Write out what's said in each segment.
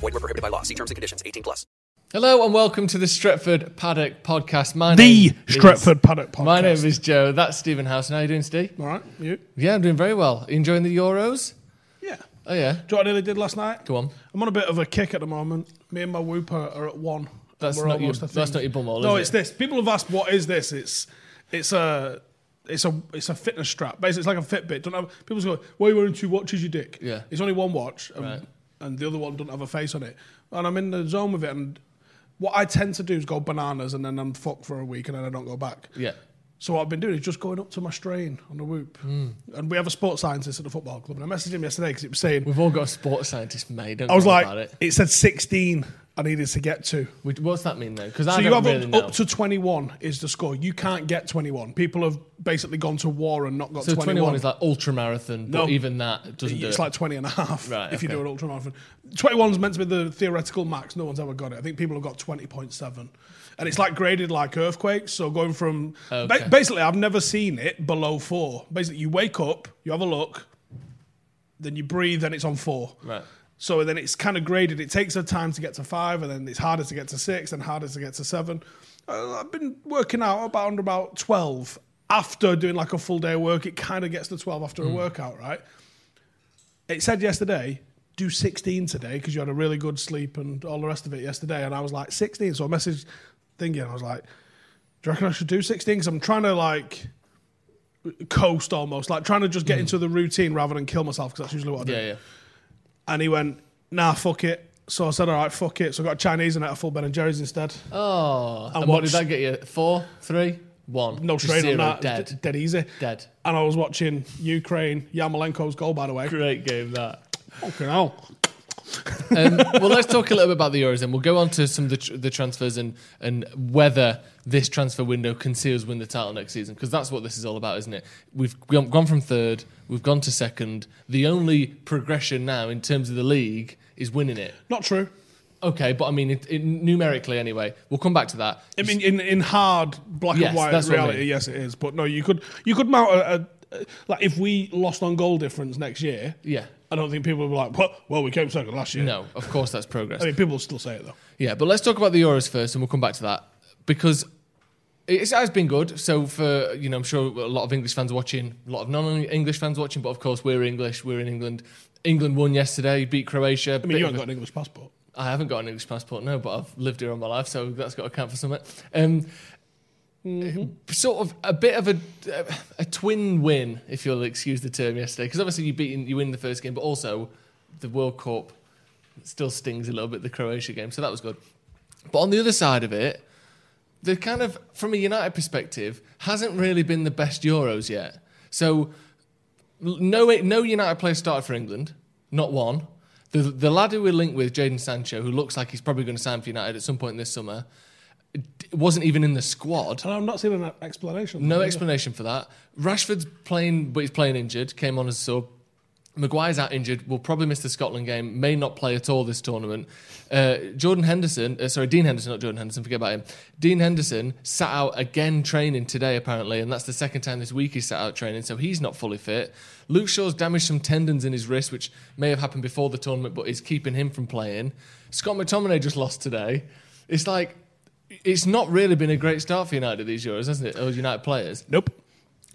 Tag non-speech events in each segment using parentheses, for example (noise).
Void were prohibited by law. See terms and conditions. 18 plus. Hello and welcome to the Stretford Paddock podcast. My The name is- Stretford Paddock podcast. My name is Joe. That's Stephen Howson. How are you doing, Steve? All right, you? Yeah, I'm doing very well. You enjoying the Euros? Yeah. Oh yeah. Do you know what I nearly did last night? Go on. I'm on a bit of a kick at the moment. Me and my whooper are at one. That's not your- almost, I that's not your bumhole, No, is it's it? this. People have asked, what is this? It's it's a it's a it's a fitness strap. Basically, it's like a Fitbit. Don't have people go, why are you wearing two watches? You dick. Yeah. It's only one watch, and, Right. And the other one doesn't have a face on it. And I'm in the zone with it. And what I tend to do is go bananas, and then I'm fucked for a week, and then I don't go back. Yeah. So what I've been doing is just going up to my strain on the whoop. Hmm. And we have a sports scientist at the football club. And I messaged him yesterday because it was saying, We've all got a sports scientist made. I was like, it. it. said 16 I needed to get to. What's that mean though? Because so you have really up, up to 21 is the score. You can't get 21. People have basically gone to war and not got so 21. 21 is like ultra marathon, but No. even that doesn't do it's it. like 20 and a half Right, if you do an ultra marathon. 21 is meant to be the theoretical max. No one's ever got it. I think people have got 20.7. And it's like graded like earthquakes. So going from. ba- basically, I've never seen it below four. Basically, you wake up, you have a look, then you breathe, and it's on four. Right. So then it's kind of graded. It takes a time to get to five, and then it's harder to get to six, and harder to get to seven. Uh, I've been working out about under about twelve. After doing like a full day of work, it kind of gets to twelve after a workout, right? It said yesterday, do sixteen today because you had a really good sleep and all the rest of it yesterday, and I was like sixteen. So I messaged thinking, I was like, do you reckon I should do sixteen? Because I'm trying to like coast almost, like trying to just get hmm. into the routine rather than kill myself because that's usually what I do. yeah, yeah. And he went, nah, fuck it. So I said, all right, fuck it. So I got a Chinese and ate a full Ben and Jerry's instead. Oh, and, And what did that get you? Four, three, one. No strain zero, on that. Dead. D- dead easy. Dead. And I was watching Ukraine, Yarmolenko's goal, by the way. Great game that. Fucking hell. Um, well, let's talk a little bit about the Euros, and we'll go on to some of the, tr- the transfers and and whether this transfer window can see us win the title next season, because that's what this is all about, isn't it? We've gone gone from third, we've gone to second. The only progression now in terms of the league is winning it. Not true. Okay, but I mean, it, it, numerically anyway. We'll come back to that. I mean, in, in hard black Yes, and white what I reality, mean. yes, it is. But no, you could you could mount a, a, a like if we lost on goal difference next year. Yeah. I don't think people be like, well, well we came second last year. No, of course that's progress. I mean, people will still say it though. Yeah, but let's talk about the Euros first, and we'll come back to that because it has been good. So for you know, I'm sure a lot of English fans are watching, a lot of non-English fans watching, but of course we're English. We're in England. England won yesterday, beat Croatia. I mean, you haven't got an English passport. I haven't got an English passport, no, but I've lived here all my life, so that's got to count for something. Um, Mm-hmm. Sort of a bit of a a twin win, if you'll excuse the term, yesterday, because obviously you beat you win the first game, but also the World Cup still stings a little bit the Croatia game, so that was good. But on the other side of it, the kind of from a United perspective hasn't really been the best Euros yet. So no no United player started for England, not one. The the lad who we're linked with, Jadon Sancho, who looks like he's probably going to sign for United at some point this summer, d- wasn't even in the squad. And I'm not seeing an explanation. No either. explanation for that. Rashford's playing, but he's playing injured. Came on as a sub. Maguire's out injured, will probably miss the Scotland game, may not play at all this tournament. Uh, Jordan Henderson, uh, sorry, Dean Henderson, not Jordan Henderson, forget about him. Dean Henderson sat out again training today, apparently, and that's the second time this week he sat out training, so he's not fully fit. Luke Shaw's damaged some tendons in his wrist, which may have happened before the tournament, but is keeping him from playing. Scott McTominay just lost today. It's like, it's not really been a great start for United these Euros, hasn't it? Or United players. Nope.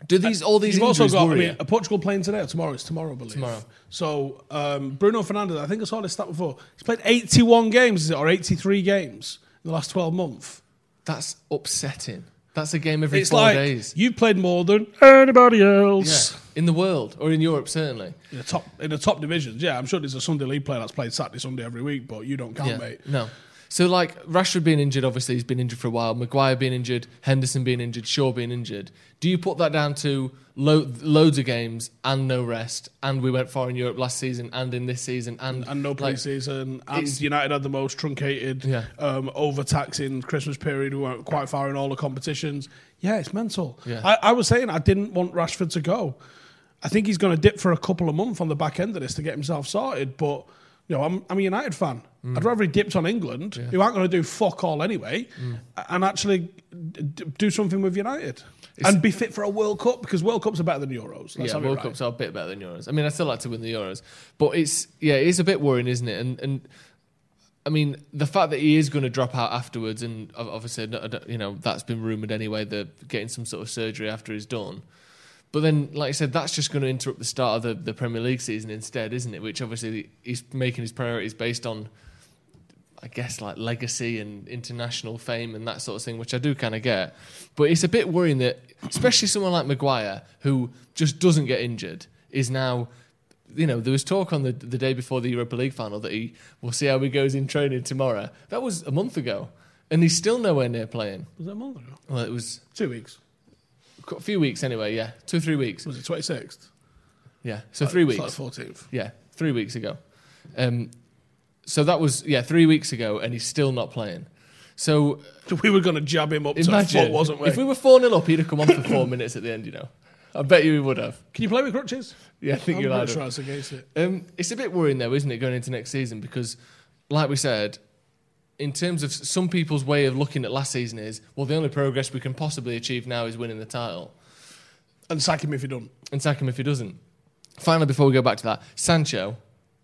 Do these all these You've also got, I mean, you? are Portugal playing today or tomorrow? It's tomorrow, I believe. Tomorrow. So um, Bruno Fernandes, I think I saw this stat before. He's played 81 games, is it, or 83 games in the last 12 months. That's upsetting. That's a game every It's four like days. you've played more than anybody Yeah, else in the world or in Europe, certainly. in the top in the top divisions. Yeah, I'm sure there's a Sunday league player that's played Saturday, Sunday every week, but you don't count, Yeah, mate. no. So like Rashford being injured, obviously he's been injured for a while. Maguire being injured, Henderson being injured, Shaw being injured. Do you put that down to lo- loads of games and no rest? And we went far in Europe last season and in this season and And no pre-season, and United had the most truncated, Yeah. um, overtaxing Christmas period. We weren't quite far in all the competitions. Yeah, it's mental. Yeah. I, I was saying I didn't want Rashford to go. I think he's going to dip for a couple of months on the back end of this to get himself sorted. But you know, I'm, I'm a United fan. Mm. I'd rather he dipped on England, who aren't going to do fuck all anyway, Mm. and actually d- do something with United and be fit for a World Cup because World Cups are better than Euros. Let's yeah, World right. Cups are a bit better than Euros. I mean, I still like to win the Euros, but it's yeah, it is a bit worrying, isn't it? And and I mean, the fact that he is going to drop out afterwards, and obviously, don't- you know, that's been rumored anyway. The getting some sort of surgery after he's done. But then, like I said, that's just going to interrupt the start of the, the Premier League season instead, isn't it? Which obviously he's making his priorities based on, I guess, like legacy and international fame and that sort of thing, which I do kind of get. But it's a bit worrying that, especially someone like Maguire, who just doesn't get injured, is now. You know, there was talk on the the day before the Europa League final that he will see how he goes in training tomorrow. That was a month ago, and he's still nowhere near playing. Was that a month ago? Well, it was Two weeks. A few weeks anyway. Yeah, two or three weeks. Was it 26th? Yeah, so three weeks. Like 14th. Yeah, three weeks ago. Um, so that was yeah three weeks ago, and he's still not playing. So (laughs) We were going to jab him up to imagine foot, wasn't we? if we were four 0 up, he'd have come on for four (coughs) minutes at the end. You know, I bet you he would have. Can you play with crutches? Yeah, I think I'm you're pretty right. sure I was against it. Um, it's a bit worrying though, isn't it, going into next season? Because, like we said, in terms of some people's way of looking at last season is, well, the only progress we can possibly achieve now is winning the title, And sack him if he doesn't. and sack him if he doesn't. Finally, before we go back to that, Sancho,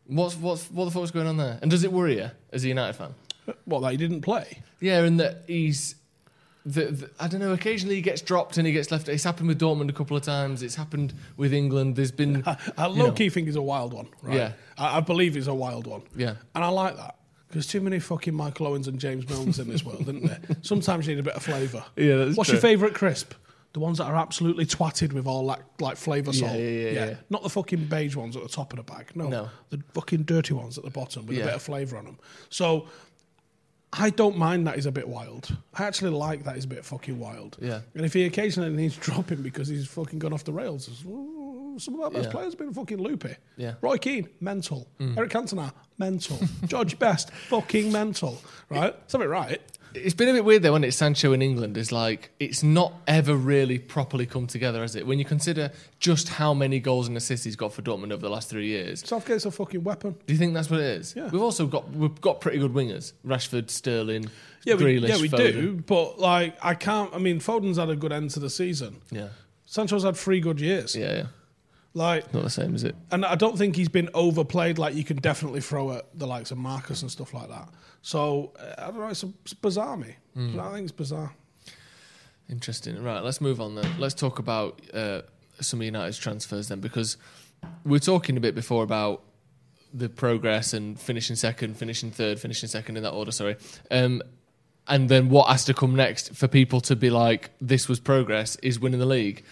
what's what's what the fuck's going on there? And does it worry you as a United fan? What, that he didn't play? Yeah, and that he's. The, the, I don't know. Occasionally he gets dropped and he gets left. It's happened with Dortmund a couple of times. It's happened with England. There's been. (laughs) I, low know, key think he's a wild one, right? Yeah. I, I believe he's a wild one. Yeah. And I like that. Because too many fucking Michael Owens and James Milners in this world, isn't there? (laughs) Sometimes you need a bit of flavour. Yeah, that's What's true. your favourite crisp? The ones that are absolutely twatted with all that like flavour Yeah, salt. yeah, yeah, yeah. Not the fucking beige ones at the top of the bag. No. No. The fucking dirty ones at the bottom with Yeah. a bit of flavour on them. So I don't mind that he's a bit wild. I actually like that he's a bit fucking wild. Yeah. And if he occasionally needs (laughs) dropping because he's fucking gone off the rails, some of our best Yeah. players have been fucking loopy. Yeah. Mm. Roy Keane, mental. Eric Cantona, mental. George Best, (laughs) fucking mental. Right? Something right. It's been a bit weird though, when it's Sancho in England. Is like it's not ever really properly come together, has it? When you consider just how many goals and assists he's got for Dortmund over the last three years, Southgate's a fucking weapon. do you think that's what it is? Yeah. We've also got we've got pretty good wingers: Rashford, Sterling, Yeah, we, Grealish, yeah, we Foden. do. But like, I can't. I mean, Foden's had a good end to the season. Yeah, Sancho's had three good years. yeah, yeah. Like, Not the same, is it? and I don't think he's been overplayed. Like you can definitely throw at the likes of Marcus and stuff like that. So uh, I don't know. It's, it's bizarre me. Hmm. I think it's bizarre. Interesting. Right, let's move on then. Let's talk about uh, some of United's transfers then, because we were talking a bit before about the progress and finishing second, finishing third, finishing second in that order. Sorry, um, and then what has to come next for people to be like, this was progress, is winning the league.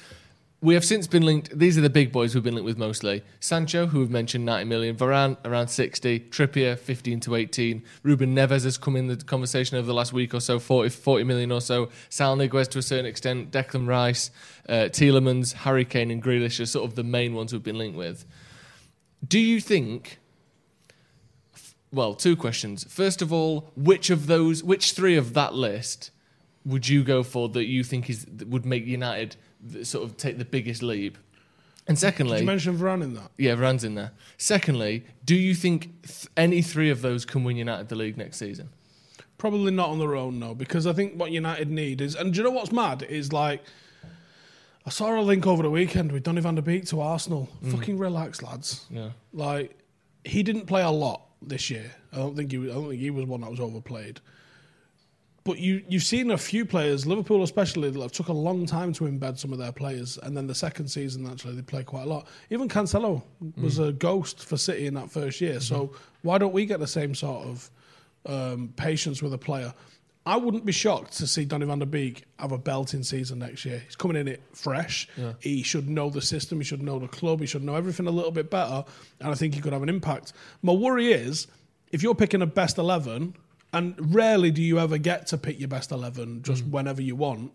We have since been linked. These are the big boys we've been linked with mostly. Sancho, who we've mentioned, 90 million. Varane, around 60. Trippier, 15 to 18. Ruben Neves has come in the conversation over the last week or so, 40, 40 million or so. Saul Niguez to a certain extent. Declan Rice, uh, Tielemans, Harry Kane, and Grealish are sort of the main ones we've been linked with. Do you think well, two questions. First of all, which of those, which three of that list would you go for that you think is would make United sort of take the biggest leap? And Did secondly, you mention Varane in that? yeah, Varane's in there. Secondly, do you think th- any three of those can win United the league next season? Probably not on their own, no, because I think what United need is, and do you know what's mad is like, I saw a link over the weekend with Donny van der Beek to Arsenal. Mm. Fucking relax, lads. Yeah. Like, he didn't play a lot this year. I don't think he. Was, I don't think he was one that was overplayed. But you you've seen a few players, Liverpool especially, that have took a long time to embed some of their players, and then the second season actually they play quite a lot. Even Cancelo was a ghost for City in that first year. So why don't we get the same sort of um, patience with a player? I wouldn't be shocked to see Donny van der Beek have a belting season next year. He's coming in it fresh. He should know the system. He should know the club. He should know everything a little bit better. And I think he could have an impact. My worry is if you're picking a best 11, and rarely do you ever get to pick your best 11 just whenever you want.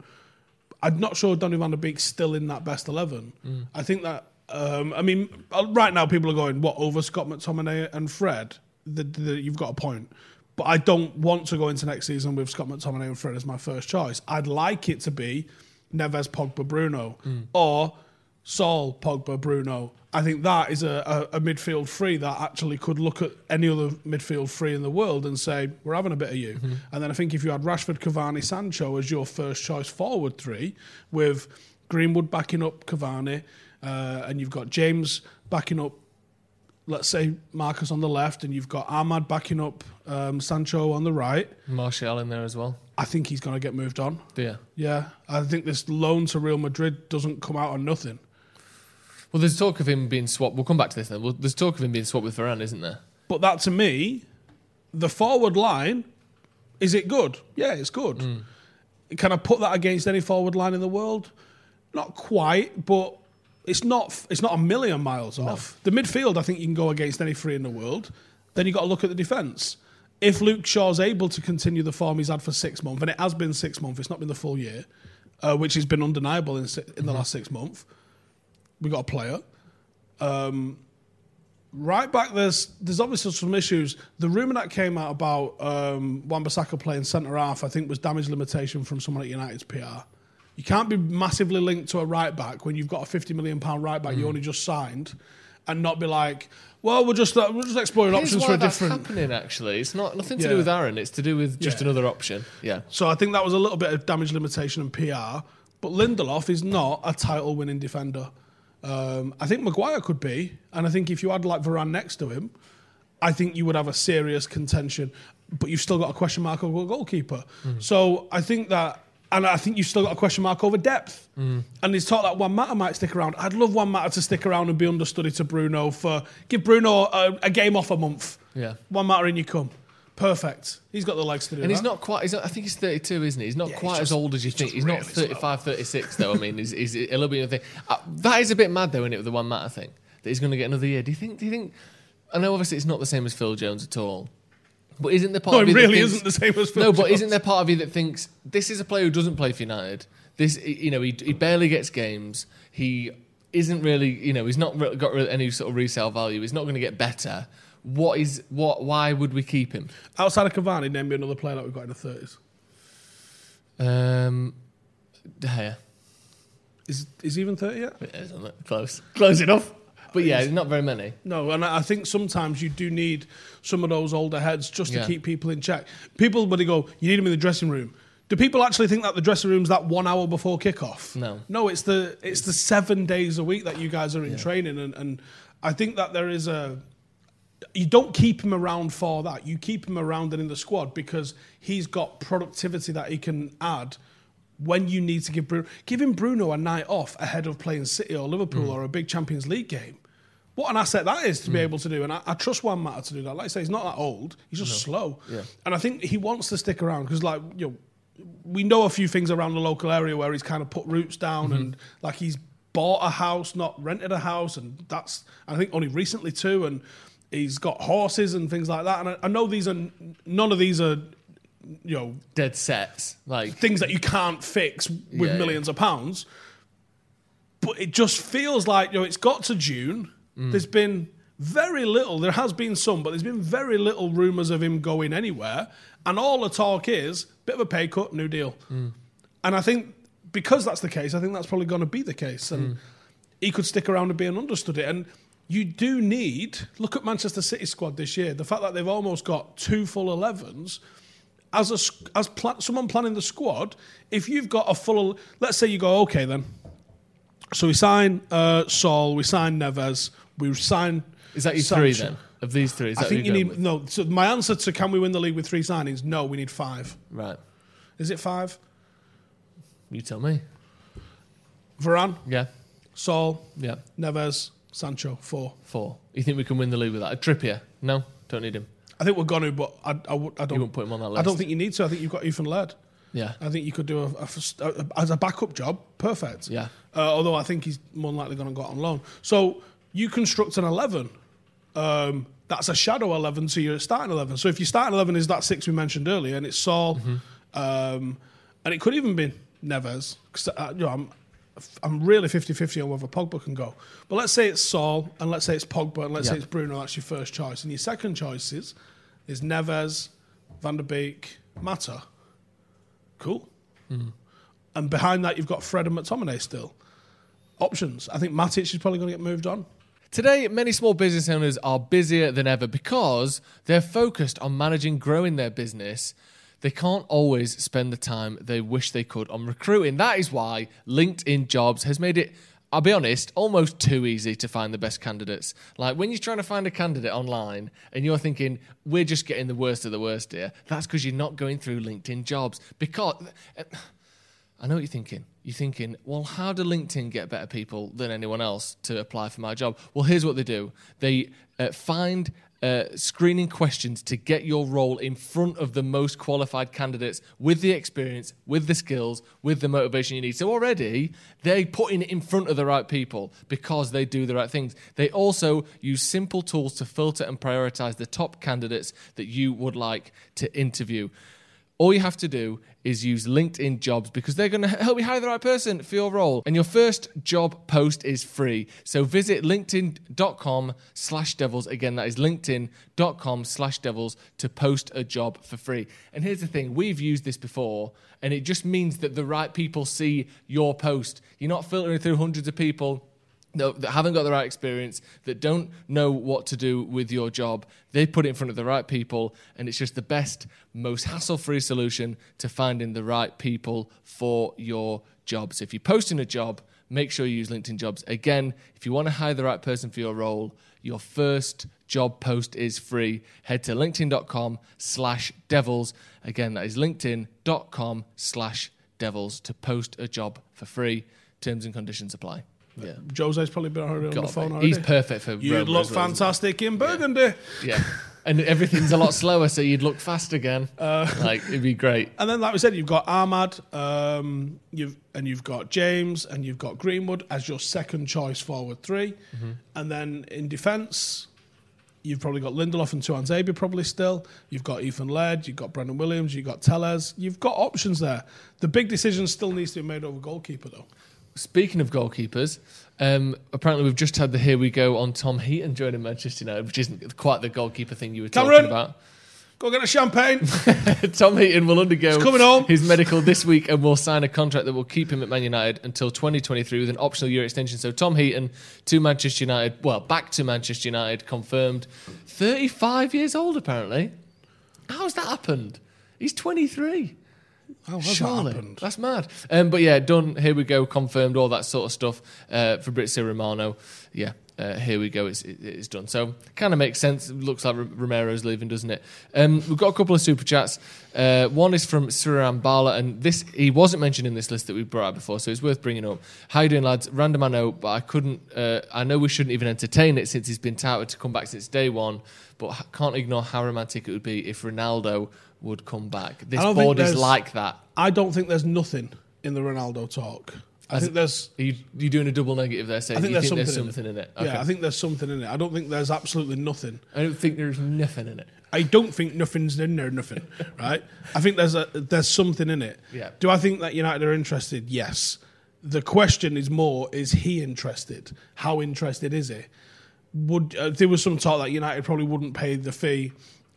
I'm not sure Donny van der Beek's still in that best 11. I think that, um, I mean, uh, right now people are going, what, over Scott McTominay and Fred? The, the, you've got a point. But I don't want to go into next season with Scott McTominay and Fred as my first choice. I'd like it to be Neves, Pogba, Bruno, or Saul, Pogba, Bruno. I think that is a, a, a midfield three that actually could look at any other midfield three in the world and say, we're having a bit of you. And then I think if you had Rashford, Cavani, Sancho as your first choice forward three, with Greenwood backing up Cavani, uh, and you've got James backing up let's say Marcus on the left, and you've got Amad backing up um, Sancho on the right. Martial in there as well. I think he's going to get moved on. Yeah. Yeah, I think this loan to Real Madrid doesn't come out on nothing. Well, there's talk of him being swapped. We'll come back to this then. Well, there's talk of him being swapped with Varane, isn't there? But that to me, the forward line, is it good? Yeah, it's good. Can I put that against any forward line in the world? Not quite, but it's not. It's not a million miles off. The midfield, I think you can go against any three in the world. Then you've got to look at the defence. If Luke Shaw's able to continue the form he's had for six months, and it has been six months, it's not been the full year, uh, which has been undeniable in, in the last six months. We got a player. Um, right back, there's there's obviously some issues. The rumor that came out about um, Wan-Bissaka playing centre half, I think, was damage limitation from someone at United's PR. You can't be massively linked to a right back when you've got a fifty million pound right back you only just signed, and not be like, well, we're just uh, we're just exploring Here's options why for a that's different. happening. Actually, it's not nothing to Yeah. do with Aaron. It's to do with just Yeah. another option. Yeah. So I think that was a little bit of damage limitation and PR. But Lindelof is not a title winning defender. Um, I think Maguire could be, and I think if you had like Varane next to him, I think you would have a serious contention. But you've still got a question mark over a goalkeeper. So I think that, and I think you've still got a question mark over depth. And there's talk that Juan Mata might stick around. I'd love Juan Mata to stick around and be understudy to Bruno for give Bruno a, a game off a month. Yeah. Juan Mata in you come. Perfect. He's got the legs to do it. And that. he's not quite. He's not, I think he's 32, isn't he? He's not Yeah, quite he's as old as you he's think. just He's not really slow. 35, 36, though. I mean, he's, he's a little bit of a thing. Uh, that is a bit mad, though, isn't it, with the Juan Mata thing? That he's going to get another year. Do you think? Do you think? I know, obviously, it's not the same as Phil Jones at all. But isn't there part No, of it you that really thinks- isn't the same as Phil No, but Jones. isn't there part of you that thinks this is a player who doesn't play for United? This, you know, he, he barely gets games. He isn't really, you know, he's not re- got re- any sort of resale value. He's not going to get better. What is what? Why would we keep him? Outside of Cavani, name me another player that we've got in the thirties. Um, De Gea. Is is he even thirty yet? Yeah, isn't it? Close. Close enough. But yeah, not very many. No, and I I think sometimes you do need some of those older heads just to Yeah. keep people in check. People, when they go, you need them in the dressing room. Do people actually think that the dressing room's that one hour before kickoff? No. no. It's the it's the seven days a week that you guys are in training, and, and I think that there is a you don't keep him around for that. You keep him around and in the squad because he's got productivity that he can add when you need to give Bruno. Giving Bruno a night off ahead of playing City or Liverpool mm. or a big Champions League game. What an asset that is to be mm. able to do. And I, I trust Juan Mata to do that. Like I say, he's not that old. He's just slow. Yeah. And I think he wants to stick around because, like, you know, we know a few things around the local area where he's kind of put roots down mm-hmm. and like he's bought a house, not rented a house, and that's I think only recently too. And he's got horses and things like that. And I, I know these are none of these are you know Dead sets. Like things that you can't fix with Yeah, yeah. millions of pounds. But it just feels like you know it's got to June. Mm. There's been very little. There has been some, but there's been very little rumours of him going anywhere. And all the talk is bit of a pay cut, new deal. Mm. And I think because that's the case, I think that's probably going to be the case. Mm. And he could stick around and be an understudy. And you do need look at Manchester City squad this year. The fact that they've almost got two full 11s. As a as pla- someone planning the squad, if you've got a full, let's say you go okay then. So we sign uh, Saul, we sign Neves, we sign. Is that your three then? Of these three, is I that think you need with? no. So my answer to can we win the league with three signings? No, we need five. Right. Is it five? You tell me. Varane, Yeah. Saul, Yeah. Neves, Sancho, four. Four. You think we can win the league with that? A Trippier? No, don't need him. I think we're going to, but I, I, would- I don't. You wouldn't put him on that list. I don't think you need to. I think you've got Ethan Laird. Yeah. I think you could do a, a a- as a backup job. Perfect. Yeah. Uh, although I think he's more than likely going to go on loan. So you construct an eleven. Um, that's a shadow eleven to your starting eleven. So if your starting eleven is that six we mentioned earlier, and it's Saul, Mm-hmm. um, and it could even be Neves. 'cause, uh, you know, I'm, I'm really 50-50 on whether Pogba can go. But let's say it's Saul, and let's say it's Pogba, and let's say it's Bruno. That's your first choice, and your second choices is Neves, Van der Beek, Mata. Cool. Mm-hmm. And behind that, you've got Fred and McTominay still. Options. I think Matic is probably going to get moved on. Today, many small business owners are busier than ever because they're focused on managing growing their business. They can't always spend the time they wish they could on recruiting. That is why LinkedIn Jobs has made it, I'll be honest, almost too easy to find the best candidates. Like when you're trying to find a candidate online and you're thinking, we're just getting the worst of the worst here, that's because you're not going through LinkedIn Jobs. Because. I know what you're thinking. You're thinking, well, how do LinkedIn get better people than anyone else to apply for my job? Well, here's what they do they uh, find uh, screening questions to get your role in front of the most qualified candidates with the experience, with the skills, with the motivation you need. So already they're putting it in front of the right people because they do the right things. They also use simple tools to filter and prioritize the top candidates that you would like to interview. All you have to do is use LinkedIn jobs because they're going to help you hire the right person for your role. And your first job post is free. So visit linkedin.com slash devils. Again, that is linkedin.com slash devils to post a job for free. And here's the thing we've used this before, and it just means that the right people see your post. You're not filtering through hundreds of people that haven't got the right experience, that don't know what to do with your job. They put it in front of the right people, and it's just the best, most hassle free solution to finding the right people for your job. So if you're posting a job, make sure you use LinkedIn Jobs. Again, if you want to hire the right person for your role, your first job post is free. Head to linkedin.com slash devils. Again, that is linkedin.com slash devils to post a job for free. Terms and conditions apply. Yeah. Jose's probably been already on the Gotta phone be. already. He's perfect for You'd Roma look as well, fantastic in Burgundy. he? Yeah. And everything's a lot (laughs) slower, so you'd look fast again. Uh, like it'd be great. And then, like we said, you've got Amad, um, you've and you've got James, and you've got Greenwood as your second choice forward 3 Mm-hmm. And then in defence, you've probably got Lindelof and Tuanzebe probably still. You've got Ethan Laird, you've got Brandon Williams, you've got Telles. You've got options there. The big decision still needs to be made over goalkeeper, though. Speaking of goalkeepers, um, apparently we've just had the here we go on Tom Heaton joining Manchester United, which isn't quite the goalkeeper thing you were Cameron! talking about. Go get a champagne. (laughs) Tom Heaton will undergo He's coming home. his medical this week and will sign a contract that will keep him at Man United until 2023 with an optional year extension. So Tom Heaton to Manchester United, well, back to Manchester United, confirmed. 35 years old, apparently. How's that happened? He's 23. How has that Surely. happened? That's mad. Um, but yeah, done. Here we go. Confirmed. All that sort of stuff. Uh, Fabrizio Romano. Yeah. Uh, here we go. It's, it- it's done. So kind of makes sense. It looks like R- Romero's leaving, doesn't it? Um, we've got a couple of super chats. Uh, one is from Suram Bala, and this he wasn't mentioned in this list that we brought out before, so it's worth bringing up. How you doing, lads? Random, I know, but I couldn't. Uh, I know we shouldn't even entertain it since he's been touted to come back since day one, but can't ignore how romantic it would be if Ronaldo would come back. This board is like that. I don't think there's nothing in the Ronaldo talk. I think there's Are you, you doing a double negative there, saying I think you there's think something, there's something in it? Yeah, I think there's something in it. I don't think there's absolutely nothing. I don't think there's nothing in it. I don't think nothing's in there, nothing. (laughs) right? I think there's a there's something in it. Yeah. Do I think that United are interested? Yes. The question is more: Is he interested? How interested is he? Would uh, there was some talk that United probably wouldn't pay the fee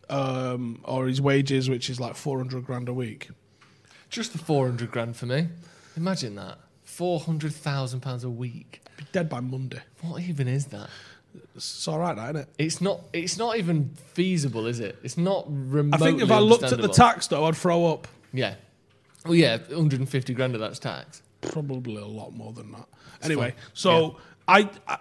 um, or his wages, which is like four hundred grand a week. Just the 400 grand for me. Imagine that. four hundred thousand pounds a week. Be dead by Monday. What even is that? It's all right, that, isn't it? It's not. It's not even feasible, is it? It's not remotely. I think if I looked at the tax though, I'd throw up yeah, well, yeah, 150 grand of that's tax. probably a lot more than that. Anyway, so I, I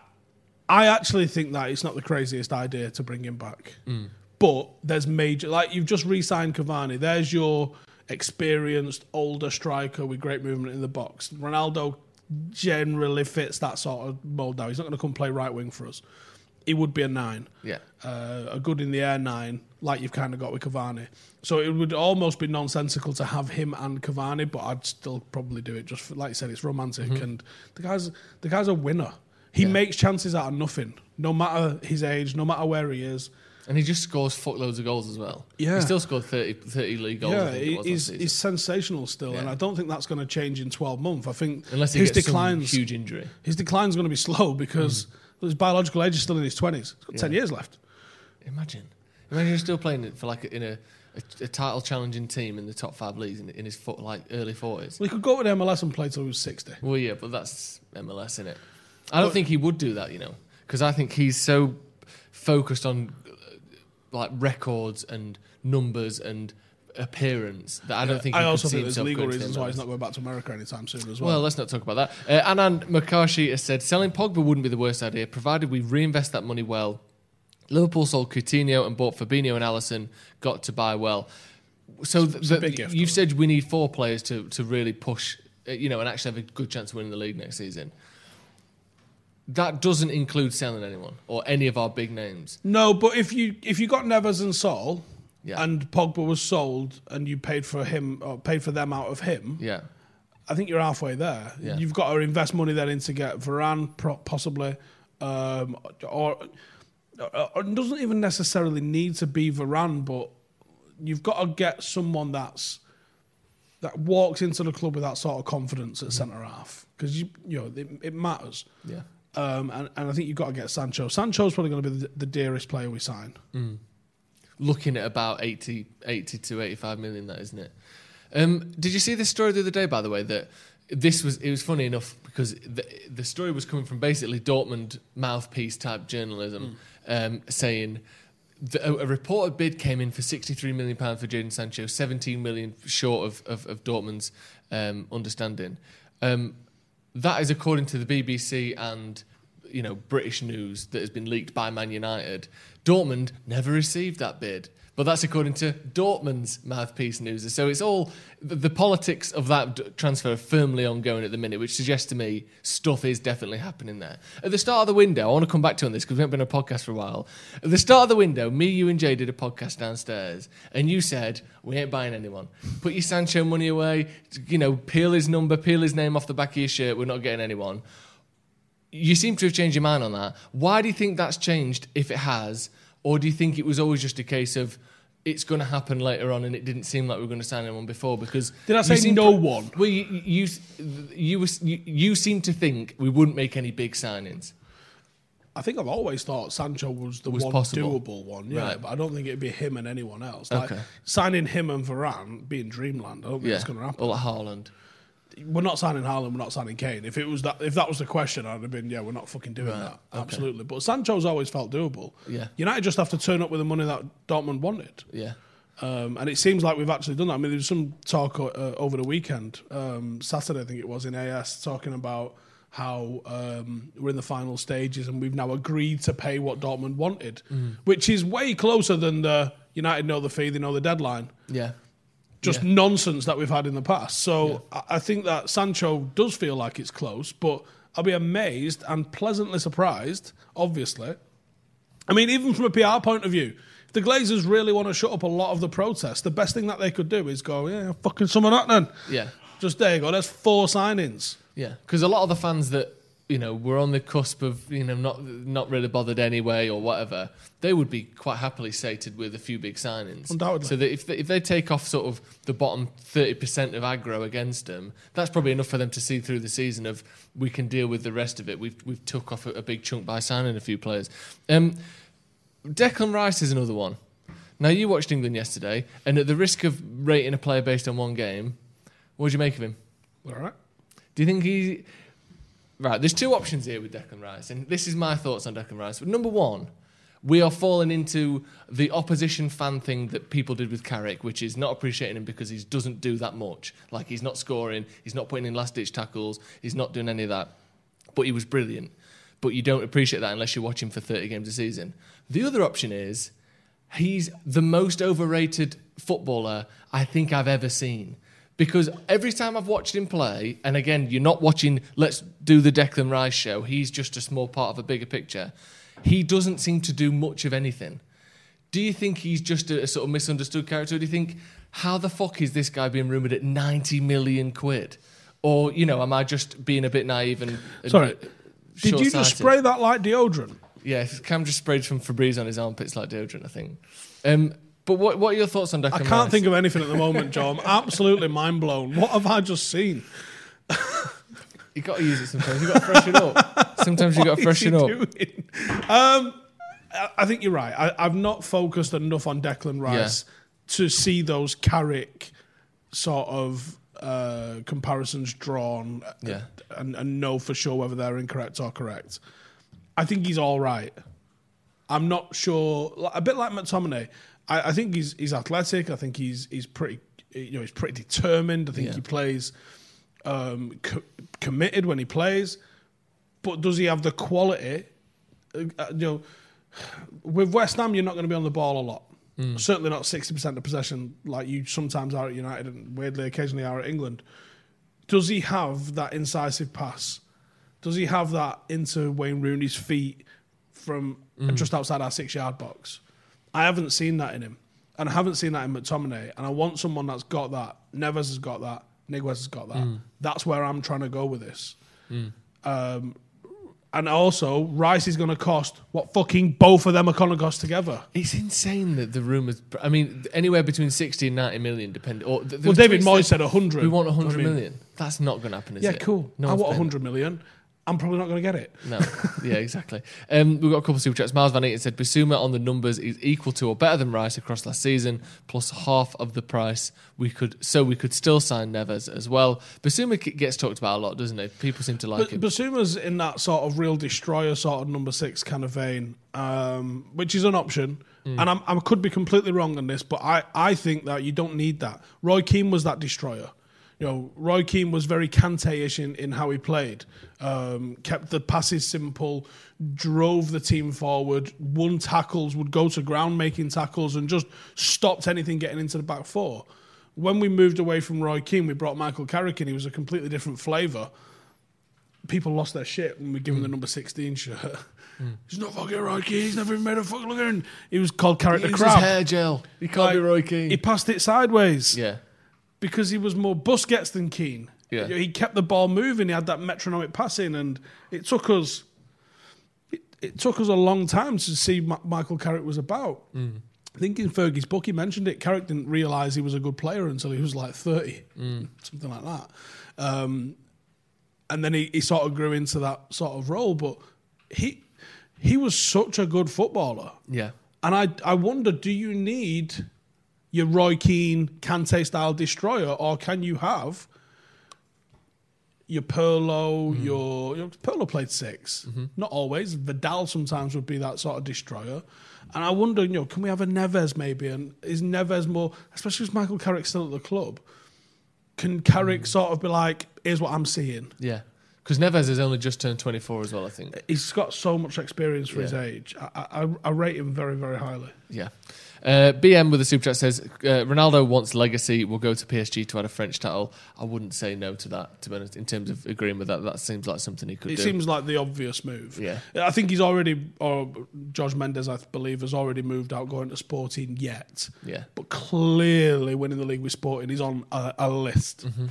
I actually think that it's not the craziest idea to bring him back. Mm. But there's major like you've just re-signed Cavani. There's your experienced older striker with great movement in the box. Ronaldo generally fits that sort of mold now. He's not going to come play right wing for us. He would be a nine. Yeah. Uh, a good in the air nine, like you've kind of got with Cavani. So it would almost be nonsensical to have him and Cavani, but I'd still probably do it. Just for, like you said, it's romantic, Mm-hmm. and the guy's the guy's a winner. He makes chances out of nothing, no matter his age, no matter where he is. And he just scores fuckloads of goals as well. Yeah. He still scored 30, 30 league goals. Yeah, think it was he's, he's sensational still, and I don't think that's going to change in 12 months. I think Unless he his declines, some huge injury. his decline's going to be slow because Mm. his biological age is still in his 20s. He's got 10 years left. Imagine. Imagine you're still playing it for like in a, a, a title challenging team in the top five leagues in, in his foot, like early 40s. We could go with MLS and play till he was 60. Well, yeah, but that's MLS, isn't it? I don't think he would do that, you know, because I think he's so focused on like records and numbers and appearance that I don't think. He I also think there's legal reasons why he's not going back to America anytime soon as well. Well, let's not talk about that. Uh, Anand Makashi has said selling Pogba wouldn't be the worst idea, provided we reinvest that money well. Liverpool sold Coutinho and bought Fabinho and Alisson. Got to buy well. So th- a th- big gift, you've though. said we need four players to to really push, uh, you know, and actually have a good chance of winning the league next season. That doesn't include selling anyone or any of our big names. no, but if you if you got Neves and Saul, Yeah. and Pogba was sold, and you paid for him or paid for them out of him, Yeah, I think you're halfway there. Yeah. You've got to invest money then in to get Varane, pro- possibly, um, or, or it doesn't even necessarily need to be Varane, but you've got to get someone that's that walks into the club with that sort of confidence at centre half because you you know it, it matters. yeah. Um, and, and I think you've got to get Sancho. Sancho's probably going to be the, the dearest player we sign. looking at about 80, 80 to 85 million that isn't it um, did you see this story the other day by the way that this was it was funny enough because the, the story was coming from basically dortmund mouthpiece type journalism um, saying the, a, a reported bid came in for 63 million pounds for Jadon Sancho 17 million short of, of, of Dortmund's um, understanding um, that is according to the BBC and you know British news that has been leaked by Man United. Dortmund never received that bid, but that's according to Dortmund's mouthpiece news. So it's all the, politics of that transfer are firmly ongoing at the minute, which suggests to me stuff is definitely happening there. At the start of the window, I want to come back to on this because we haven't been on a podcast for a while. At the start of the window, me, you, and Jay did a podcast downstairs, and you said we ain't buying anyone. Put your Sancho money away. You know, peel his number, peel his name off the back of your shirt. We're not getting anyone you seem to have changed your mind on that. Why do you think that's changed if it has? Or do you think it was always just a case of it's going to happen later on and it didn't seem like we were going to sign anyone before? Because Did I say no to- one? Well, you you you, was, you you seem to think we wouldn't make any big signings. I think I've always thought Sancho was the Was one possible. doable one, yeah. Right. But I don't think it'd be him and anyone else. Like Okay. signing him and Varane being dreamland, I don't think Yeah, it's going to happen. or like Haaland. We're not signing Haaland, we're not signing Kane. If it was that, if that was the question, I'd have been, yeah, we're not fucking doing Right, that. okay. Absolutely. But Sancho's always felt doable. Yeah. United just have to turn up with the money that Dortmund wanted. Yeah, Um, and it seems like we've actually done that. I mean, there was some talk uh, over the weekend, um, Saturday, I think it was, in AS, talking about how um, we're in the final stages and we've now agreed to pay what Dortmund wanted, which is way closer than the United know the fee, they know the deadline. yeah, Just Yeah. nonsense that we've had in the past. So I I think that Sancho does feel like it's close, but I'll be amazed and pleasantly surprised, obviously. I mean, even from a PR point of view, if the Glazers really want to shut up a lot of the protests, the best thing that they could do is go, yeah, fucking some of that then. yeah, Just there you go. There's four signings. yeah. Because a lot of the fans that you know were on the cusp of you know not not really bothered anyway or whatever, they would be quite happily sated with a few big signings. Undoubtedly. So that if they, if they take off sort of the bottom thirty percent of aggro against them, that's probably enough for them to see through the season. Of we can deal with the rest of it. We've we've took off a, a big chunk by signing a few players. Um, Declan Rice is another one. Now you watched England yesterday, and at the risk of rating a player based on one game, what do you make of him? All right. Do you think he? Right, there's two options here with Declan Rice, and this is my thoughts on Declan Rice. But number one, we are falling into the opposition fan thing that people did with Carrick, which is not appreciating him because he doesn't do that much. Like he's not scoring, he's not putting in last ditch tackles, he's not doing any of that. But he was brilliant. But you don't appreciate that unless you watch him for 30 games a season. The other option is he's the most overrated footballer I think I've ever seen. Because every time I've watched him play, and again, you're not watching, let's do the Declan Rice show, he's just a small part of a bigger picture. He doesn't seem to do much of anything. Do you think he's just a, a sort of misunderstood character? Do you think, how the fuck is this guy being rumoured at 90 million quid? Or, you know, am I just being a bit naive and. and Sorry, Did you just spray that like deodorant? Yeah, Cam just sprayed some Febreze on his armpits like deodorant, I think. Um, but what what are your thoughts on Declan I can't Rice? think of anything at the moment, Joe. I'm (laughs) absolutely mind blown. What have I just seen? (laughs) You got to use it sometimes. You got to freshen up. (laughs) Sometimes you got to What is he freshen up. Um, I- think you're right. I, I've not focused enough on Declan Rice to see those Carrick sort of uh, comparisons drawn Yeah. and, and know for sure whether they're incorrect or correct. I think he's all right. I'm not sure. A bit like McTominay, I, I think he's he's athletic. I think he's he's pretty you know he's pretty determined. I think Yeah. he plays um, co- committed when he plays. But does he have the quality? Uh, uh, you know, with West Ham, you're not going to be on the ball a lot. Certainly not 60% of possession like you sometimes are at United and weirdly occasionally are at England. Does he have that incisive pass? Does he have that into Wayne Rooney's feet from just outside our six yard box? I haven't seen that in him. And I haven't seen that in McTominay. And I want someone that's got that. Neves has got that. Niguez has got that. That's where I'm trying to go with this. Um, and also, Rice is going to cost what fucking both of them are going to cost together. It's insane that the rumours. I mean, anywhere between 60 and 90 million, depending. Or th- Well, David Moyes said 100. We want 100 I mean- million. That's not going to happen, is Yeah, it? cool. No I want paying 100 million. I'm probably not going to get it. No, yeah, exactly. Um, we've got a couple of super chats. Miles Van Eaton said Bissouma on the numbers is equal to or better than Rice across last season, plus half of the price. We could so we could still sign Neves as well. Bissouma gets talked about a lot, doesn't it? People seem to like But him. Bissouma's in that sort of real destroyer sort of number six kind of vein, um, which is an option. Mm. And I'm, I could be completely wrong on this, but I, I think that you don't need that. Roy Keane was that destroyer. You know, Roy Keane was very Kante-ish in, in how he played. Um, kept the passes simple, drove the team forward, won tackles, would go to ground making tackles, and just stopped anything getting into the back four. When we moved away from Roy Keane, we brought Michael Carrick in. He was a completely different flavour people lost their shit when we him Mm. the number 16 shirt. He's not fucking Roy Keane. He's never even made a fucking look at him. He was called Carrot the Crab. his hair gel. He can't be Roy Keane. He passed it sideways yeah, because he was more Busquets than Keane. Yeah. He kept the ball moving. He had that metronomic passing, and it took us. It, it took us a long time to see Ma- Michael Carrick was about. Mm. I think in Fergie's book he mentioned it. Carrick didn't realise he was a good player until he was like thirty, Mm. something like that. Um, and then he, he sort of grew into that sort of role. But he he was such a good footballer. yeah. And I I wonder, do you need your Roy Keane Kante style destroyer, or can you have your Pirlo, Mm-hmm. your, your Pirlo played 6 Not always. Vidal sometimes would be that sort of destroyer. And I wonder, you know, can we have a Neves maybe? And is Neves more, especially with Michael Carrick still at the club? Can Carrick Mm. sort of be like, here's what I'm seeing? Yeah. Because Neves has only just turned 24 as well, I think. He's got so much experience for his age. I, I, I rate him very, very highly. Yeah. Uh, BM with a super chat says uh, Ronaldo wants legacy. Will go to PSG to add a French title. I wouldn't say no to that. To be honest, in terms of agreeing with that, that seems like something he could do. It do. seems like the obvious move. Yeah. I think he's already, or George Mendes, I believe, has already moved out going to Sporting yet. Yeah. But clearly winning the league with Sporting, he's on a, a list. Mm-hmm.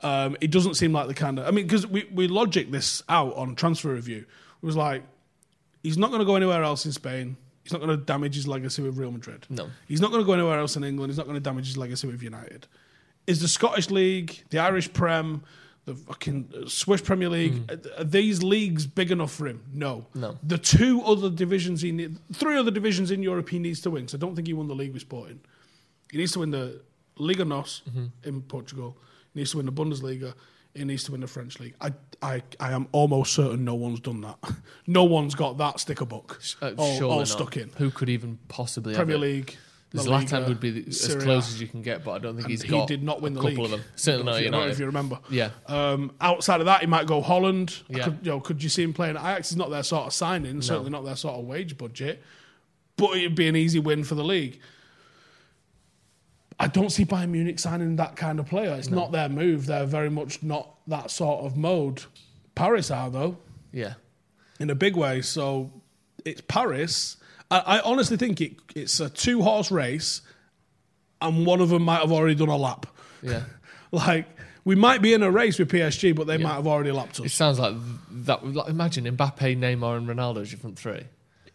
Um, it doesn't seem like the kind of. I mean, because we, we logic this out on transfer review. It was like, he's not going to go anywhere else in Spain. He's not going to damage his legacy with Real Madrid. No. He's not going to go anywhere else in England. He's not going to damage his legacy with United. Is the Scottish League, the Irish Prem, the fucking uh, Swiss Premier League, are- are these leagues big enough for him? No. No. The two other divisions he need, three other divisions in Europe he needs to win. So I don't think he won the league with Sporting. He needs to win the Liga NOS mm-hmm. in Portugal. He needs to win the Bundesliga He needs to win the French league. I, I, I am almost certain no one's done that. (laughs) no one's got that sticker book Uh, all, all not. stuck in. Who could even possibly Premier? League. La Zlatan Liga, would be the, as close as you can get, but I don't think And he's he got. did not win the league. of them. Certainly not if you, United. if you remember. Yeah. Um, outside of that, he might go Holland. Yeah. Could, you know, could you see him playing at Ajax? He's not their sort of signing. Certainly not their sort of wage budget. But it'd be an easy win for the league. I don't see Bayern Munich signing that kind of player. It's not their move. They're very much not that sort of mode. Paris are though yeah. in a big way. So it's Paris. I, I honestly think it, it's a two horse race, and one of them might have already done a lap. Yeah. (laughs) Like we might be in a race with PSG, but they Yeah. might have already lapped us. It sounds like that. Like, imagine Mbappe, Neymar, and Ronaldo as your front three.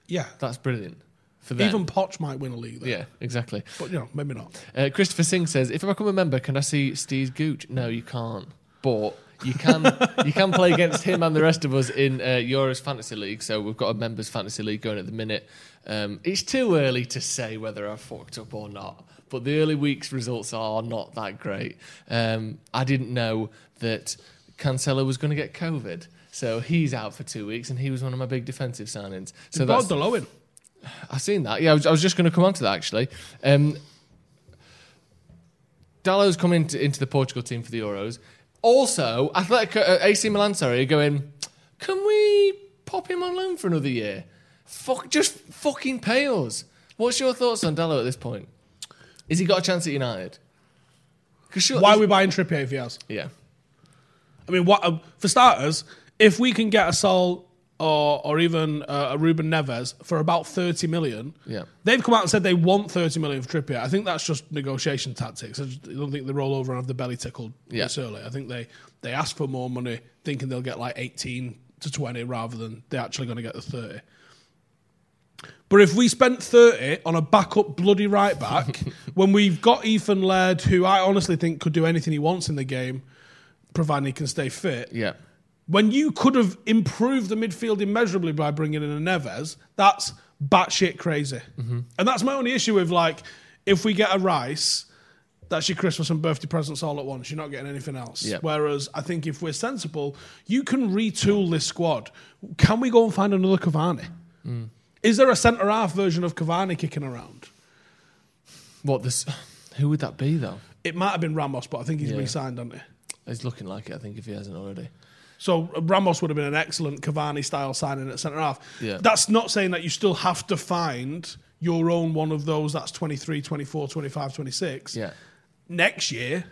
Yeah, That's brilliant for them. even Poch might win a league. There. yeah, exactly. but you know maybe not. Uh, Christopher Singh says, "If I become a member, can I see Steve's gooch?" No, you can't. But you can. you can play against him and the rest of us in uh, Euros Fantasy League. So we've got a members Fantasy League going at the minute. Um, it's too early to say whether I've fucked up or not. But the early weeks results are not that great. Um, I didn't know that Cancelo was going to get COVID. So he's out for two weeks, and he was one of my big defensive signings. So So that's the low in. I've seen that. Yeah, I was, I was just going to come on to that actually. Um, Dalot's come into, into the Portugal team for the Euros. Also, Athletic, uh, AC Milan, sorry, are going, can we pop him on loan for another year? Fuck, just fucking pay us. What's your thoughts on Dallo at this point? Has he got a chance at United? sure, Why are we buying Trippier if he has? Yeah, I mean, what um, for starters, if we can get a Saul or or even uh, a Ruben Neves for about thirty million, Yeah. they've come out and said they want thirty million for Trippier. I think that's just negotiation tactics. I, just, I don't think they roll over and have the belly tickled Yeah. this early. I think they they ask for more money, thinking they'll get like eighteen to twenty rather than they're actually going to get the thirty. But if we spent 30 on a backup bloody right back, (laughs) when we've got Ethan Laird, who I honestly think could do anything he wants in the game, providing he can stay fit, yeah, when you could have improved the midfield immeasurably by bringing in a Neves, that's batshit crazy. Mm-hmm. And that's my only issue with like, if we get a Rice, that's your Christmas and birthday presents all at once. You're not getting anything else. Yeah. Whereas I think if we're sensible, you can retool this squad. Can we go and find another Cavani? Mm. Is there a centre half version of Cavani kicking around? what this? Who would that be though? It might have been Ramos, but I think he's Yeah. re-signed, hasn't he? He's looking like it. I think if he hasn't already. So uh, Ramos would have been an excellent Cavani style signing at centre half. Yeah. That's not saying that you still have to find your own one of those that's 23, 24, 25, 26 Yeah, next year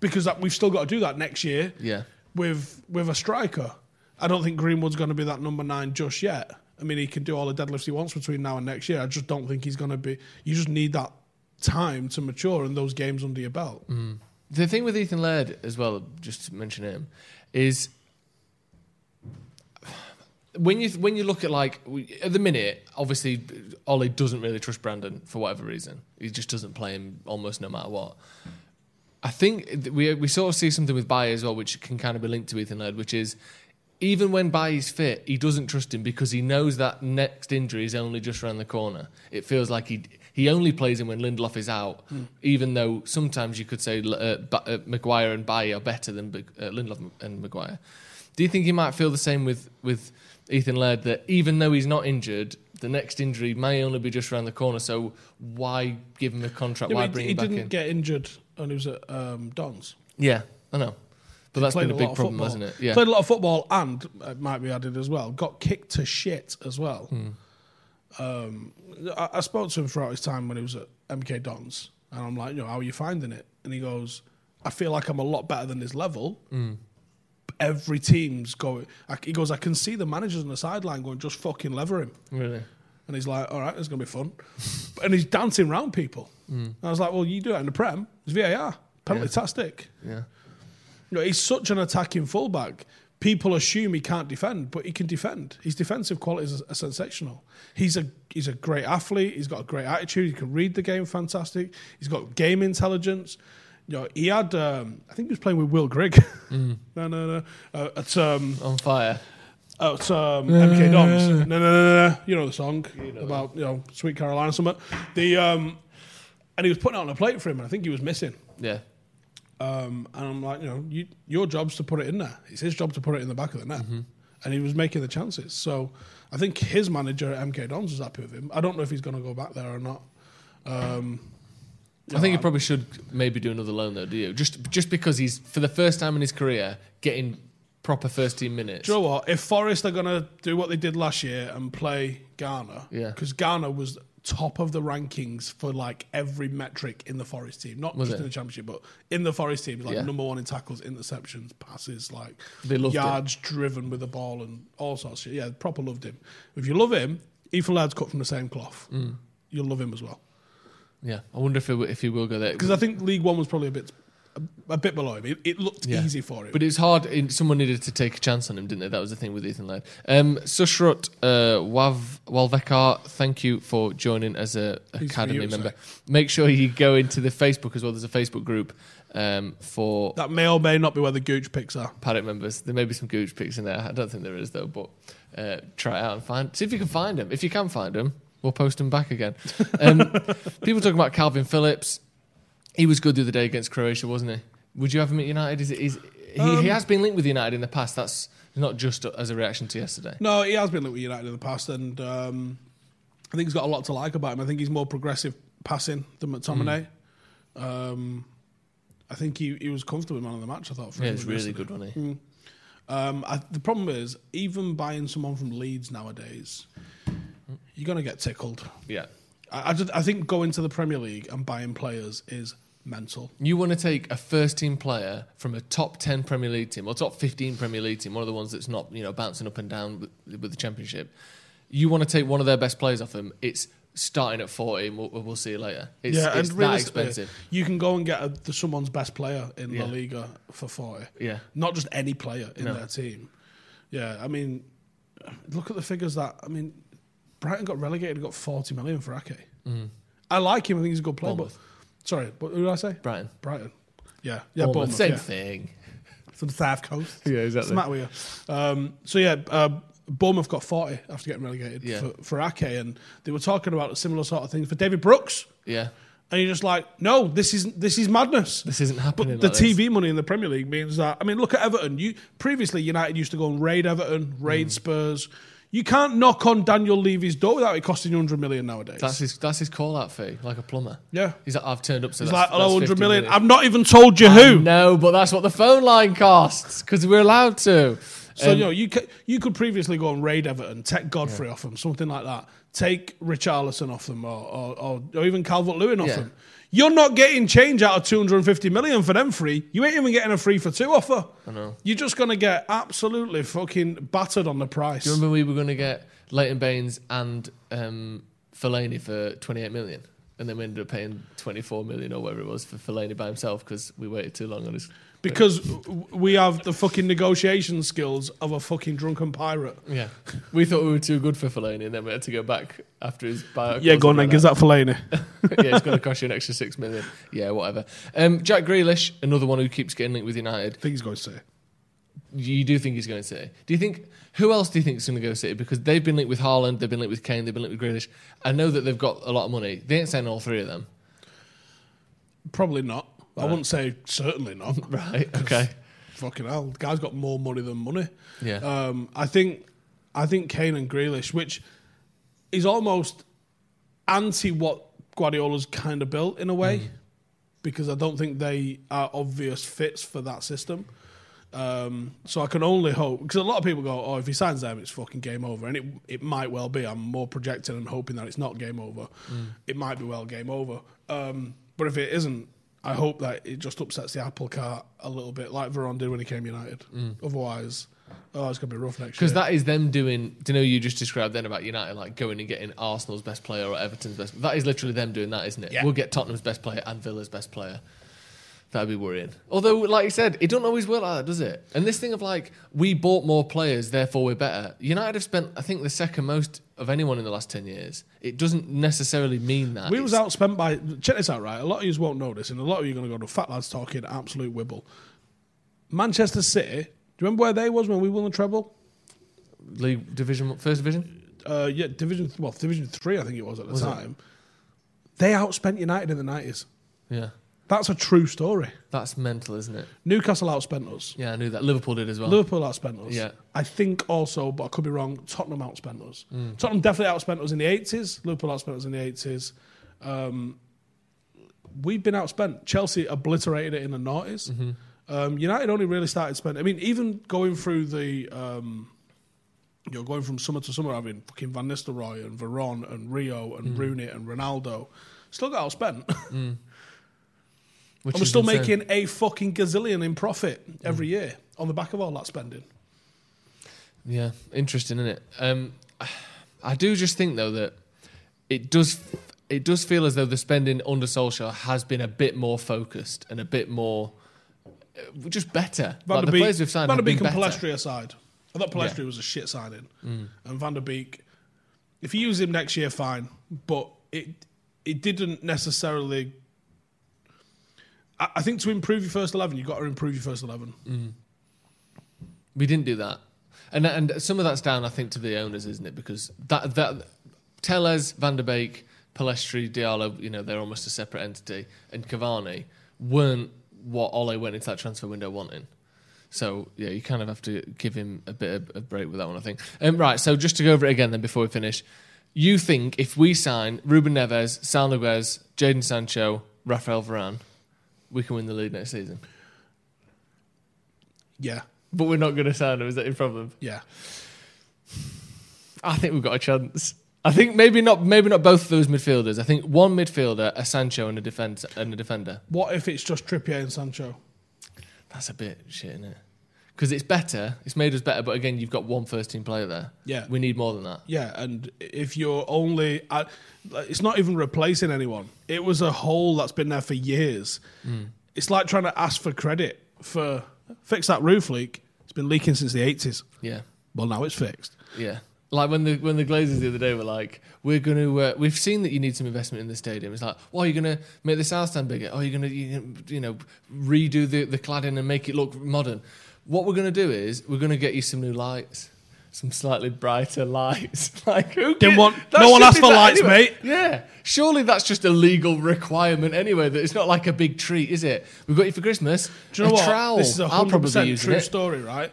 because that, we've still got to do that next year yeah. with with a striker. I don't think Greenwood's going to be that number nine just yet. I mean, he can do all the deadlifts he wants between now and next year. I just don't think he's going to be. You just need that time to mature and those games under your belt. The thing with Ethan Laird as well, just to mention him, is when you when you look at like at the minute, obviously Ollie doesn't really trust Brandon for whatever reason. He just doesn't play him almost no matter what. I think we we sort of see something with Bailly as well, which can kind of be linked to Ethan Laird, which is even when Bailly's fit, he doesn't trust him because he knows that next injury is only just around the corner. It feels like he he only plays him when Lindelof is out, even though sometimes you could say uh, uh, Maguire and Bailly are better than uh, Lindelof and Maguire. Do you think he might feel the same with with Ethan Laird that even though he's not injured, the next injury may only be just around the corner? So why give him a contract? Yeah, why bring he him back He didn't get injured when he was at um, Dons. Yeah, I know. But that's been a lot big problem, hasn't it? Yeah. Played a lot of football and, it might be added as well, got kicked to shit as well. Hmm. Um, I, I spoke to him throughout his time when he was at MK Dons, and I'm like, you know, how are you finding it? And he goes, I feel like I'm a lot better than his level. Hmm. Every team's going. I, he goes, I can see the managers on the sideline going, just fucking lever him. Really? And he's like, all right, it's going to be fun. (laughs) and he's dancing around people. Mm. And I was like, well, you do it in the Prem. It's VAR. Penalty-tastic. Yeah. You know, he's such an attacking fullback. People assume he can't defend, but he can defend. His defensive qualities are, are sensational. He's a he's a great athlete. He's got a great attitude. He can read the game fantastic. He's got game intelligence. You know, he had um, I think he was playing with Will Grigg. (laughs) no, no, no. Uh, at um, On fire. at um, MK Dons. No, no, no, no, no. You know the song about you know Sweet Carolina, something. The um, and he was putting it on a plate for him, and I think he was missing. Yeah. Um, and I'm like, you know, you, your job's to put it in there. It's his job to put it in the back of the net. And he was making the chances. So I think his manager at MK Dons was happy with him. I don't know if he's going to go back there or not. Um, I think he probably should maybe do another loan though. Do you? Just just because he's for the first time in his career getting proper first team minutes. Do you know what? If Forest are going to do what they did last year and play Garner, Yeah. because Garner was top of the rankings for like every metric in the Forest team, not Was just it? in the championship, but in the Forest team, like Yeah. number one in tackles, interceptions, passes, like They loved yards driven with the ball and all sorts. Of shit. Yeah, proper loved him. If you love him, Ethan Laird's cut from the same cloth. Mm. You'll love him as well. Yeah, I wonder if he, will- if he will go there Because I think League One was probably a bit a, a bit below him. It, it looked Yeah. easy for him. But it's hard. in- Someone needed to take a chance on him, didn't they? That was the thing with Ethan Laird. Um, Sushrut uh, Wav Walvekar, thank you for joining as a He's academy member. Make sure you go into the Facebook as well. There's a Facebook group um, for that may or may not be where the Gooch picks are. Paddock members. There may be some Gooch picks in there. I don't think there is though, but uh, try it out and find. See if you can find them. If you can find them, we'll post him back again. Um, (laughs) people talking about Kalvin Phillips. He was good the other day against Croatia, wasn't he? Would you have him at United? Is, it, is he, Um, he has been linked with United in the past. That's not just as a reaction to yesterday. No, he has been linked with United in the past, and um, I think he's got a lot to like about him. I think he's more progressive passing than McTominay. Hmm. Um, I think he, he was comfortable man of the match. I thought. For Yeah, it's really yesterday. good, wasn't he? Um, I, the problem is, even buying someone from Leeds nowadays, you're going to get tickled. Yeah. I, I, just, I think going to the Premier League and buying players is mental. You want to take a first team player from a top 10 Premier League team or top 15 Premier League team, one of the ones that's not, you know, bouncing up and down with, with the championship. You want to take one of their best players off them. It's starting at 40 we'll, we'll see you later. It's, yeah, it's and that expensive. you can go and get a, the, someone's best player in Yeah. La Liga for forty. Yeah. not just any player in No. their team. Yeah, I mean, look at the figures that I mean. Brighton got relegated and got forty million for Ake. I like him. I think he's a good player. But. Sorry, what who did I say? Brighton. Brighton. Yeah, yeah, Bournemouth, Bournemouth, same yeah. thing. from the South Coast. (laughs) Yeah, What's exactly. the matter with you? Um, so yeah, uh, Bournemouth got forty after getting relegated Yeah. for, for Ake, and they were talking about a similar sort of thing for David Brooks. Yeah. And you're just like, no, this is this is madness. This isn't happening But the like this. TV money in the Premier League means that. I mean, look at Everton. You previously United used to go and raid Everton, raid Mm. Spurs. You can't knock on Daniel Levy's door without it costing you hundred million nowadays. That's his, that's his call out fee, like a plumber. yeah. He's like, I've turned up, so It's like, hello, that's 100 50 million. million. I've not even told you who. No, but that's what the phone line costs because we're allowed to. So Um, you know, you could, you could previously go and raid Everton, take Godfrey off them, something like that. Take Richarlison off them, or or, or, or even Calvert Lewin off Yeah. them. You're not getting change out of 250 million for them free. You ain't even getting a free for two offer. I know. You're just gonna get absolutely fucking battered on the price. Do you remember we were going to get Leighton Baines and um, Fellaini for 28 million? And then we ended up paying 24 million or whatever it was for Fellaini by himself because we waited too long on his. because we have the fucking negotiation skills of a fucking drunken pirate. Yeah. We thought we were too good for Fellaini and then we had to go back after his buyout. Yeah, go on then, clause gives that Fellaini. (laughs) yeah, it's going to cost you an extra six million. Yeah, whatever. Um, Jack Grealish, another one who keeps getting linked with United. I think he's going to say. You do think he's going to City? Do you think who else do you think is going to go City? Because they've been linked with Haaland, they've been linked with Kane, they've been linked with Grealish. I know that they've got a lot of money. They ain't saying all three of them, Probably not. I wouldn't say certainly not. (laughs) right? Okay. (laughs) Fucking hell, the guy's got more money than money. Yeah. Um, I think, I think Kane and Grealish, which is almost anti what Guardiola's kind of built in a way, because I don't think they are obvious fits for that system. Um, so I can only hope because a lot of people go, "Oh, if he signs them, it's fucking game over," and it it might well be. I'm more projecting and hoping that it's not game over. It might be well game over. Um, but if it isn't, I hope that it just upsets the apple cart a little bit, like Veron did when he came United. Otherwise, oh, it's gonna be rough next year. Because that is them doing. Do you know you just described then about United like going and getting Arsenal's best player or Everton's best? That is literally them doing that, isn't it? Yeah. We'll get Tottenham's best player and Villa's best player. That'd be worrying. Although, like you said, it don't always work like that, does it? And this thing of like we bought more players, therefore we're better. United have spent, I think, the second most of anyone in the last ten years. It doesn't necessarily mean that. We was It's- outspent by. Check this out, right? A lot of you won't know this, and a lot of you are going to go to fat lads talking absolute wibble. Manchester City. Do you remember where they was when we won the treble? league division, first division. Uh, yeah, division. Well, division three, I think it was at the Was it? time. They outspent United in the nineties. Yeah. That's a true story. That's mental, isn't it? Newcastle outspent us. Yeah, I knew that. Liverpool did as well. Liverpool outspent us. Yeah. I think also, but I could be wrong, Tottenham outspent us. Mm. Tottenham definitely outspent us in the 80s. Liverpool outspent us in the 80s. Um, we've been outspent. Chelsea obliterated it in the noughties. Mm-hmm. Um, United only really started spending. I mean, even going through the. Um, you know, going from summer to summer, having fucking Van Nistelrooy and Veron and Rio and Mm. Rooney and Ronaldo, still got outspent. (laughs) Which and we're still insane. making a fucking gazillion in profit every year on the back of all that spending. Yeah, interesting, isn't it? Um, I do just think though that it does it does feel as though the spending under Solskjaer has been a bit more focused and a bit more uh, just better. Van like der the Beek, players we've signed Van der Beek and better. Pellistri aside, I thought Pellistri Yeah. Mm. was a shit signing, and Van der Beek, if you use him next year, fine, but it it didn't necessarily. I, think to improve your first eleven, you have got to improve your first eleven. Mm. We didn't do that, and and some of that's down, I think, to the owners, isn't it? Because that that Telles, Van der Beek, Pellistri, Diallo, you know, they're almost a separate entity, and Cavani weren't what Ole went into that transfer window wanting. So yeah, you kind of have to give him a bit of a break with that one, I think. Um, right, so just to go over it again, then before we finish, you think if we sign Ruben Neves, Saul Niguez, Jadon Sancho, Rafael Varane, we can win the league next season? Yeah, But we're not going to sign him. Is that your problem? yeah. I think we've got a chance. I think maybe not. Maybe not both of those midfielders. I think one midfielder, a Sancho, and a defense and a defender. What if it's just Trippier and Sancho? That's a bit shit, isn't it? Because it's better. It's made us better. But again, you've got one first team player there. Yeah. we need more than that. Yeah, and if you're only, I, it's not even replacing anyone. It was a hole that's been there for years. It's like trying to ask for credit for fix that roof leak. It's been leaking since the eighties. Yeah, Well, now it's fixed. yeah. Like when the when the Glazers the other day were like, "We're going to, uh, we've seen that you need some investment in the stadium." It's like, "Well, you're going to make the south stand bigger. Oh, you're going to, you, gonna, you know, redo the the cladding and make it look modern." What we're going to do is we're going to get you some new lights, some slightly brighter lights. (laughs) like who Didn't want- no one asked for lights, anyway. mate. Yeah, surely that's just a legal requirement anyway. That it's not like a big treat, is it? We've got you for Christmas. Do you know what? Trowel. This is a I'll hundred probably be percent using true it. story, right?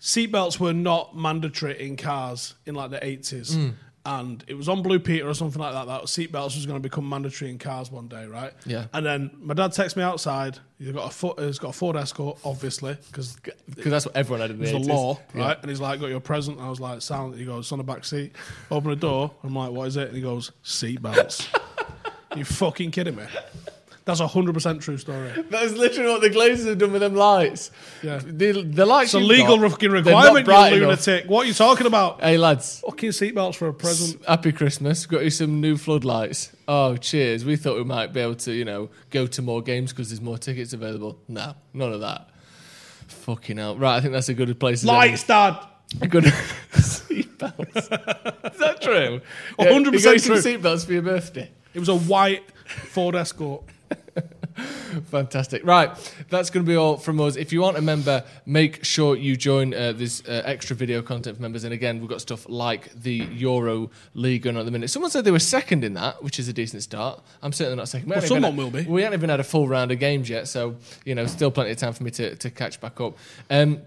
Seatbelts were not mandatory in cars in like the eighties, Hmm. And it was on Blue Peter or something like that. That seatbelts was going to become mandatory in cars one day, right? Yeah. And then my dad texts me outside. He's got a foot, he's got a Ford Escort, obviously, because Because that's what everyone had in the the law, Yeah. right? And he's like, "Got your present?" And I was like, "Sound." He goes, "It's on the back seat." Open the door. I'm like, "What is it?" And he goes, "Seatbelts." (laughs) you fucking kidding me? That's a hundred percent true story. That is literally what the Glazers have done with them lights. Yeah. The, the lights It's a legal got, fucking requirement, you enough. lunatic. What are you talking about? Hey lads, Fucking seatbelts for a present. happy Christmas. Got you some new floodlights. Oh, cheers. We thought we might be able to, you know, go to more games because there's more tickets available. No, none of that. Fucking hell. Right, I think that's a good place. to Lights, Dad. A good (laughs) seatbelts. Is that true? 100% you got you some true. seatbelts for your birthday. It was a white Ford Escort. (laughs) Fantastic. Right, that's going to be all from us. If you aren't a member, make sure you join uh, this uh, extra video content for members. And again, we've got stuff like the Euro League going on at the minute. Someone said they were second in that, which is a decent start. I'm certainly not second. We Well, someone had- will be. We haven't even had a full round of games yet, so you know, still plenty of time for me to, to catch back up. Um,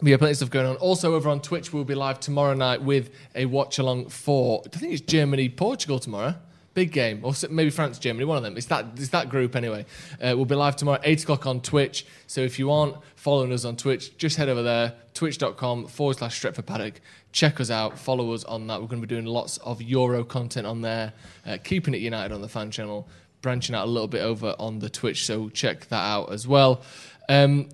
we have plenty of stuff going on. Also, over on Twitch, we'll be live tomorrow night with a watch along for I think it's Germany Portugal tomorrow. Big game, or maybe France Germany, one of them. It's that it's that group anyway. Uh, we'll be live tomorrow, eight o'clock on Twitch. So if you aren't following us on Twitch, just head over there, twitch.com forward slash Stretford Paddock. Check us out, follow us on that. We're going to be doing lots of Euro content on there, uh, keeping it united on the fan channel, branching out a little bit over on the Twitch. So check that out as well. Um,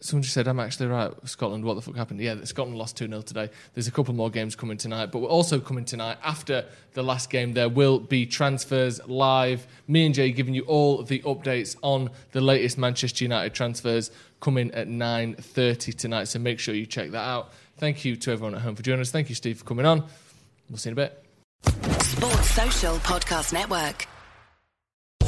Someone just said, I'm actually right. Scotland, what the fuck happened? Yeah, Scotland lost 2 0 today. There's a couple more games coming tonight, but we're also coming tonight after the last game. There will be transfers live. Me and Jay giving you all the updates on the latest Manchester United transfers coming at 9.30 tonight, so make sure you check that out. Thank you to everyone at home for joining us. Thank you, Steve, for coming on. We'll see you in a bit. Sports Social Podcast Network.